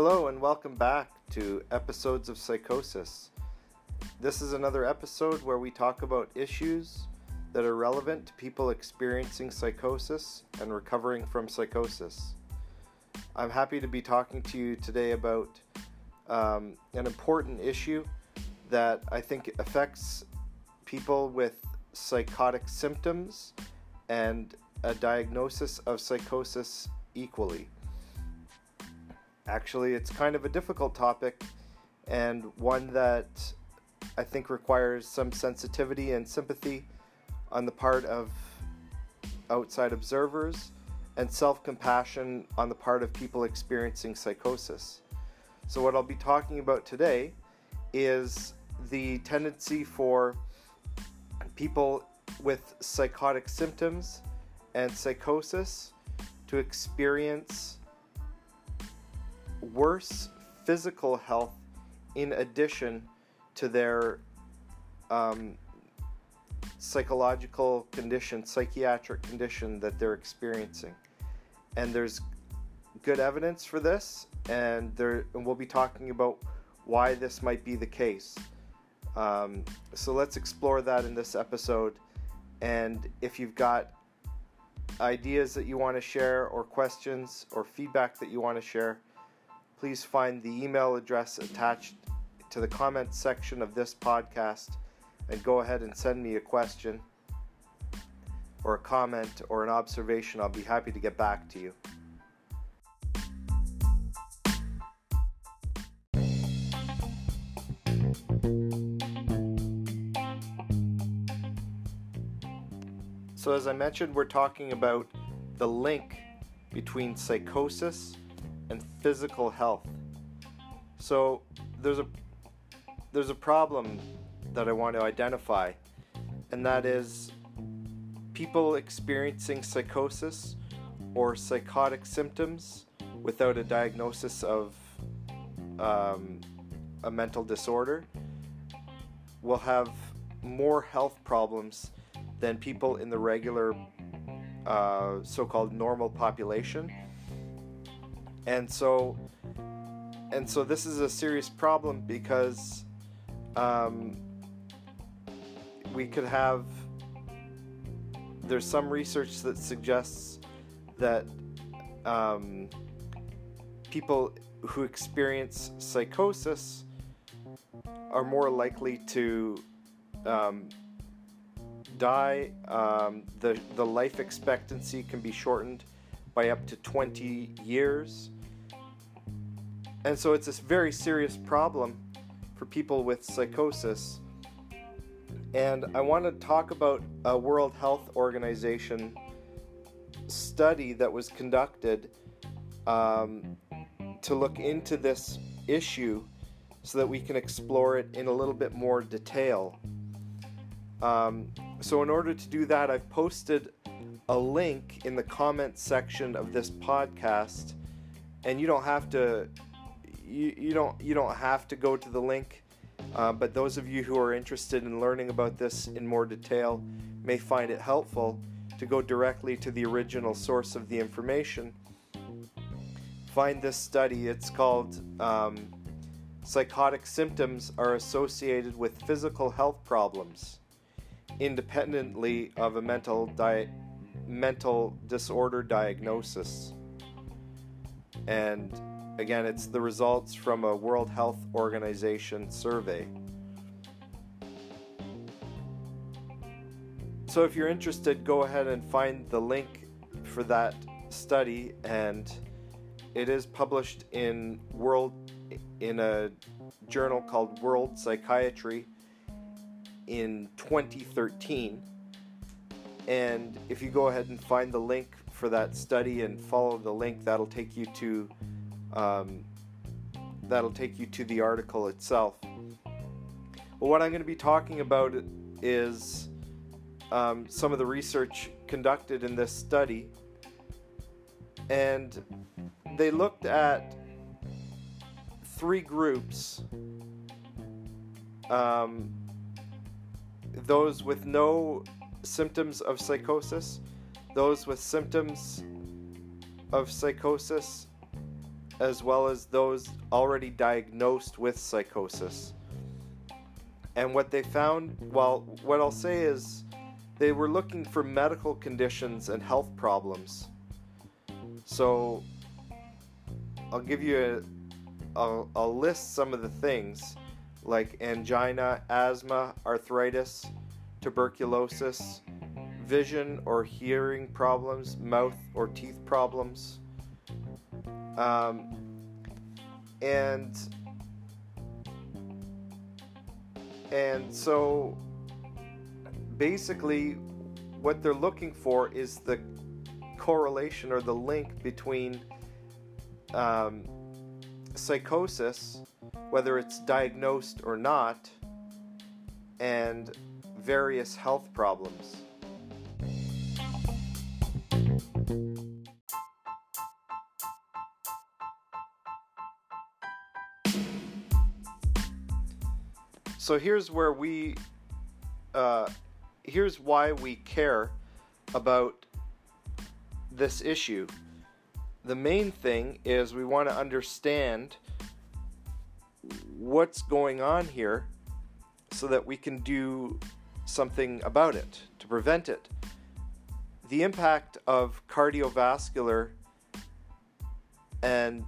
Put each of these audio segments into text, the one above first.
Hello, and welcome back to Episodes of Psychosis. This is another episode where we talk about issues that are relevant to people experiencing psychosis and recovering from psychosis. I'm happy to be talking to you today about um, an important issue that I think affects people with psychotic symptoms and a diagnosis of psychosis equally. Actually, it's kind of a difficult topic and one that I think requires some sensitivity and sympathy on the part of outside observers and self compassion on the part of people experiencing psychosis. So, what I'll be talking about today is the tendency for people with psychotic symptoms and psychosis to experience worse physical health in addition to their um, psychological condition, psychiatric condition that they're experiencing. And there's good evidence for this, and there and we'll be talking about why this might be the case. Um, so let's explore that in this episode. And if you've got ideas that you want to share, or questions, or feedback that you want to share, please find the email address attached to the comments section of this podcast and go ahead and send me a question or a comment or an observation. I'll be happy to get back to you. So, as I mentioned, we're talking about the link between psychosis and physical health. So, there's a there's a problem that I want to identify, and that is people experiencing psychosis or psychotic symptoms without a diagnosis of um, a mental disorder will have more health problems than people in the regular uh, so called normal population. And so, and so this is a serious problem because um, we could have there's some research that suggests that um, people who experience psychosis are more likely to um, die. Um, the, the life expectancy can be shortened by up to 20 years. And so it's a very serious problem for people with psychosis. And I want to talk about a World Health Organization study that was conducted um, to look into this issue so that we can explore it in a little bit more detail. Um, so, in order to do that, I've posted a link in the comments section of this podcast, and you don't have to you, don't you don't have to go to the link uh, but those of you who are interested in learning about this in more detail may find it helpful to go directly to the original source of the information. Find this study. It's called um, Psychotic Symptoms Are Associated with Physical Health Problems, independently of a mental, di- mental disorder diagnosis. And Again, it's the results from a World Health Organization survey. So, if you're interested, go ahead and find the link for that study, and it is published in World in a journal called World Psychiatry in 2013. And if you go ahead and find the link for that study and follow the link, that'll take you to um, that'll take you to the article itself. Well, what I'm going to be talking about is um, some of the research conducted in this study, and they looked at three groups um, those with no symptoms of psychosis, those with symptoms of psychosis, as well as those already diagnosed with psychosis. And what they found, well, what I'll say is they were looking for medical conditions and health problems. So I'll give you a, I'll, I'll list some of the things like angina, asthma, arthritis, tuberculosis, vision or hearing problems, mouth or teeth problems. Um, and and so basically what they're looking for is the correlation or the link between um, psychosis, whether it's diagnosed or not, and various health problems. So here's where we, uh, here's why we care about this issue. The main thing is we want to understand what's going on here so that we can do something about it to prevent it. The impact of cardiovascular and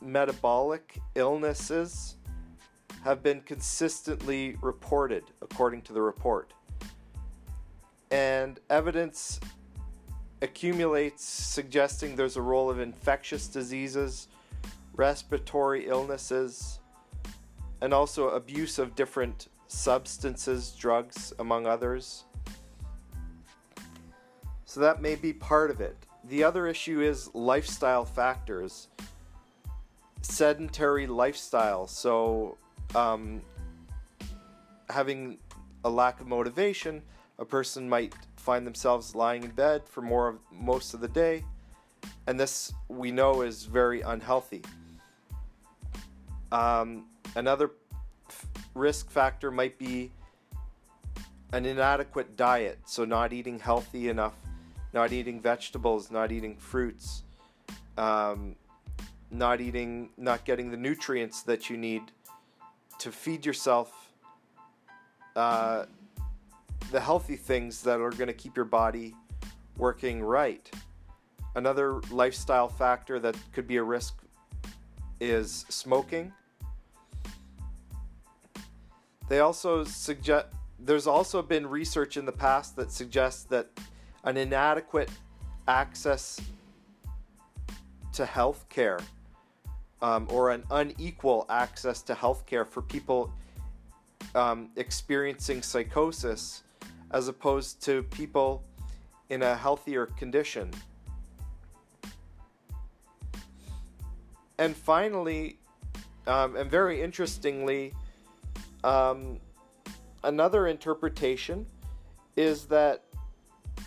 metabolic illnesses have been consistently reported, according to the report. And evidence accumulates suggesting there's a role of infectious diseases, respiratory illnesses, and also abuse of different substances, drugs, among others. So that may be part of it. The other issue is lifestyle factors, sedentary lifestyle. So, um, having a lack of motivation, a person might find themselves lying in bed for more of most of the day, and this we know is very unhealthy. Um, another f- risk factor might be an inadequate diet, so not eating healthy enough, not eating vegetables, not eating fruits, um, not eating, not getting the nutrients that you need to feed yourself uh, the healthy things that are going to keep your body working right. Another lifestyle factor that could be a risk is smoking. They also suggest there's also been research in the past that suggests that an inadequate access to health care um, or an unequal access to healthcare for people um, experiencing psychosis as opposed to people in a healthier condition. And finally, um, and very interestingly, um, another interpretation is that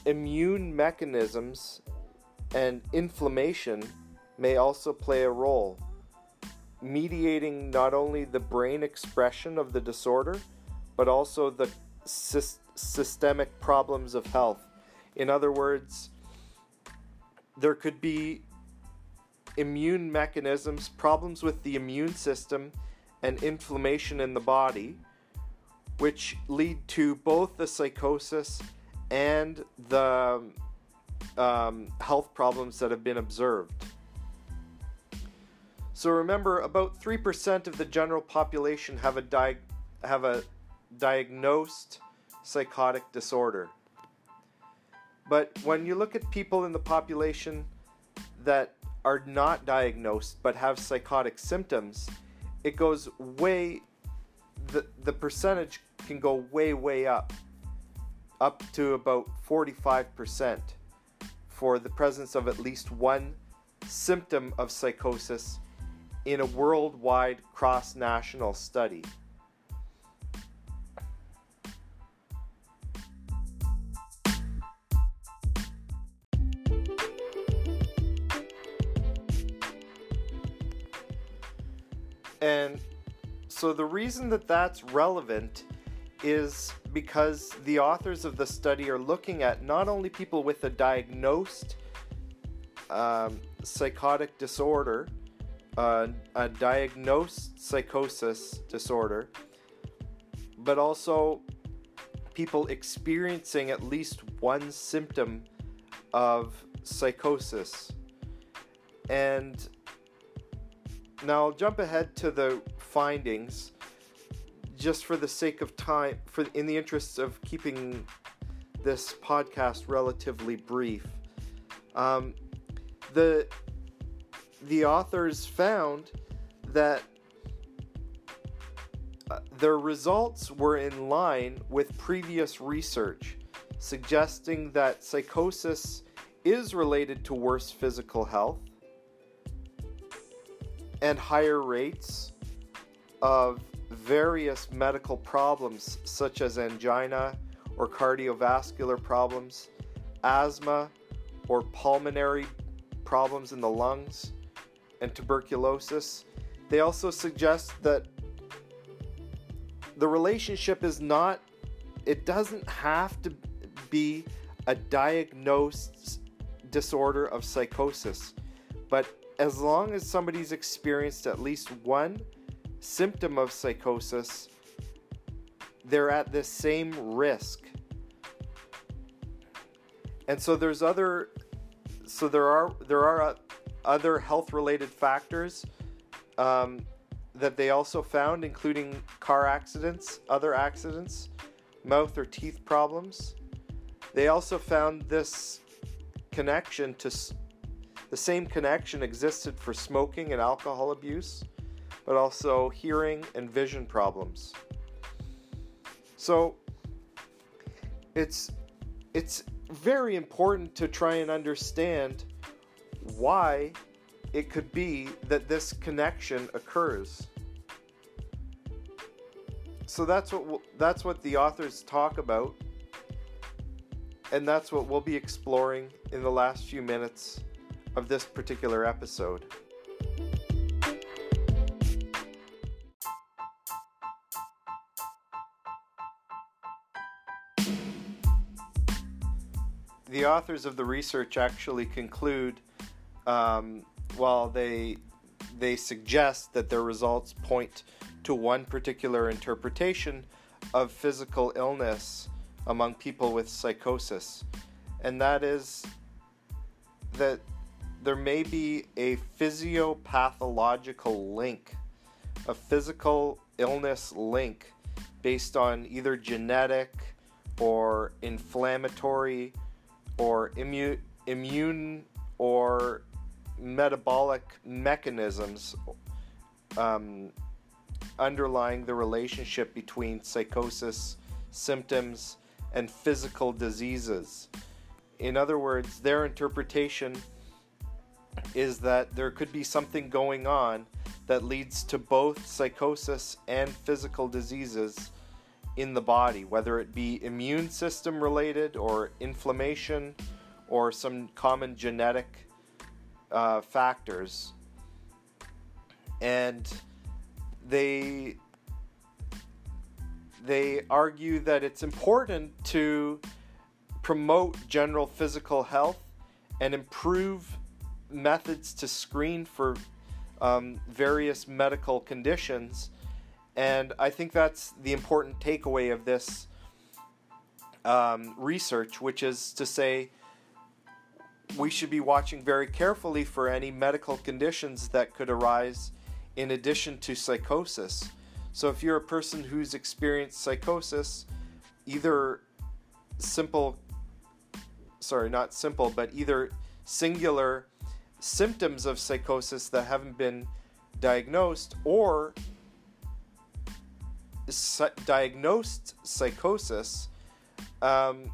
immune mechanisms and inflammation may also play a role, mediating not only the brain expression of the disorder, but also the systemic problems of health. In other words, there could be immune mechanisms, problems with the immune system, and inflammation in the body, which lead to both the psychosis and the um, health problems that have been observed. So remember, about 3% of the general population have a, di- have a diagnosed psychotic disorder. But when you look at people in the population that are not diagnosed but have psychotic symptoms, it goes way the the percentage can go way way up up to about 45% for the presence of at least one symptom of psychosis in a worldwide cross-national study. And so the reason that that's relevant is because the authors of the study are looking at not only people with a diagnosed um, psychotic disorder uh, a diagnosed psychosis disorder, but also people experiencing at least one symptom of psychosis. And now I'll jump ahead to the findings just for the sake of time for in the interests of keeping this podcast relatively brief. Um, the the authors found that uh, their results were in line with previous research, suggesting that psychosis is related to worse physical health and higher rates of various medical problems such as angina or cardiovascular problems, asthma or pulmonary problems in the lungs, and tuberculosis. They also suggest that the relationship is not, it doesn't have to be a diagnosed disorder of psychosis, but as long as somebody's experienced at least one symptom of psychosis, they're at the same risk. And so there's other so there are there are other health related factors um, that they also found, including car accidents, other accidents, mouth or teeth problems. They also found this connection to the same connection existed for smoking and alcohol abuse, but also hearing and vision problems. So it's it's very important to try and understand why it could be that this connection occurs. So that's what that's what the authors talk about and that's what we'll be exploring in the last few minutes of this particular episode. The authors of the research actually conclude um, while they they suggest that their results point to one particular interpretation of physical illness among people with psychosis, and that is that there may be a physiopathological link, a physical illness link based on either genetic or inflammatory or immune immune or metabolic mechanisms um, underlying the relationship between psychosis symptoms and physical diseases. In other words, their interpretation is that there could be something going on that leads to both psychosis and physical diseases in the body, whether it be immune system related or inflammation or some common genetic uh, factors, and they they argue that it's important to promote general physical health and improve methods to screen for um, various medical conditions. And I think that's the important takeaway of this um, research, which is to say we should be watching very carefully for any medical conditions that could arise in addition to psychosis. So, if you're a person who's experienced psychosis, either simple, sorry, not simple, but either singular symptoms of psychosis that haven't been diagnosed or diagnosed psychosis, um,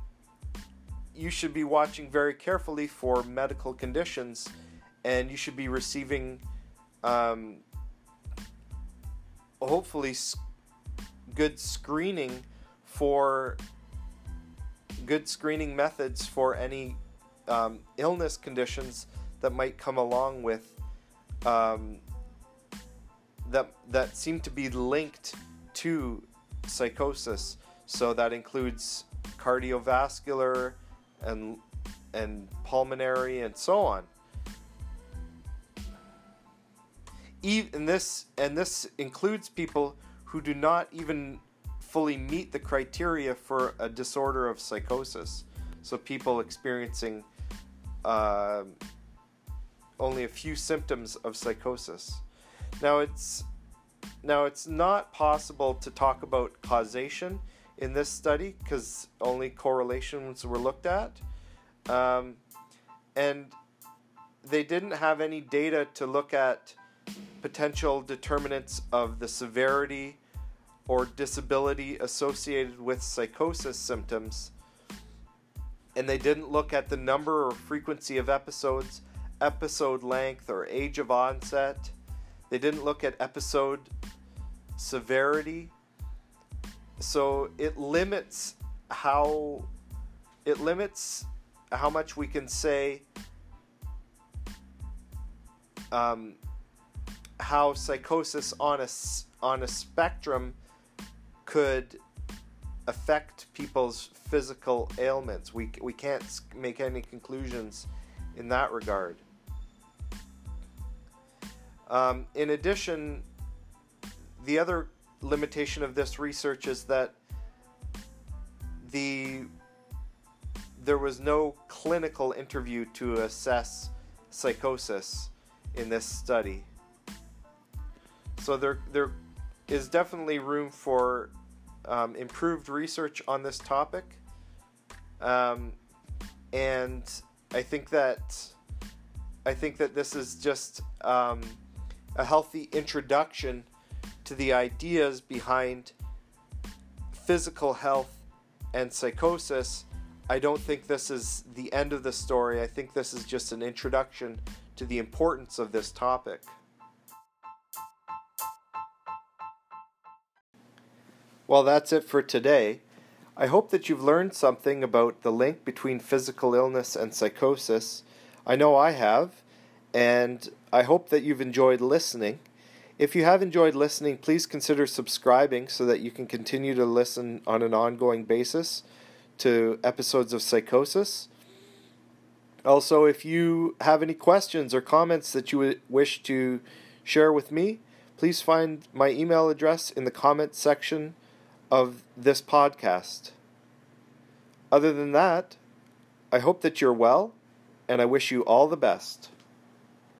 you should be watching very carefully for medical conditions and you should be receiving um, hopefully good screening for good screening methods for any um, illness conditions that might come along with um, that that seem to be linked to psychosis. So that includes cardiovascular, and and pulmonary and so on. and this and this includes people who do not even fully meet the criteria for a disorder of psychosis. So people experiencing uh, only a few symptoms of psychosis. Now it's now it's not possible to talk about causation in this study because only correlations were looked at, um, and they didn't have any data to look at potential determinants of the severity or disability associated with psychosis symptoms. And they didn't look at the number or frequency of episodes, episode length, or age of onset. They didn't look at episode severity. So it limits how it limits how much we can say um, how psychosis on a on a spectrum could affect people's physical ailments. We we can't make any conclusions in that regard. Um, in addition, the other limitation of this research is that the there was no clinical interview to assess psychosis in this study. So there there is definitely room for um, improved research on this topic, um, and I think that I think that this is just um, a healthy introduction to the ideas behind physical health and psychosis. I don't think this is the end of the story. I think this is just an introduction to the importance of this topic. Well, that's it for today. I hope that you've learned something about the link between physical illness and psychosis. I know I have, and I hope that you've enjoyed listening. If you have enjoyed listening, please consider subscribing so that you can continue to listen on an ongoing basis to episodes of Psychosis. Also, if you have any questions or comments that you wish to share with me, please find my email address in the comments section of this podcast. Other than that, I hope that you're well, and I wish you all the best.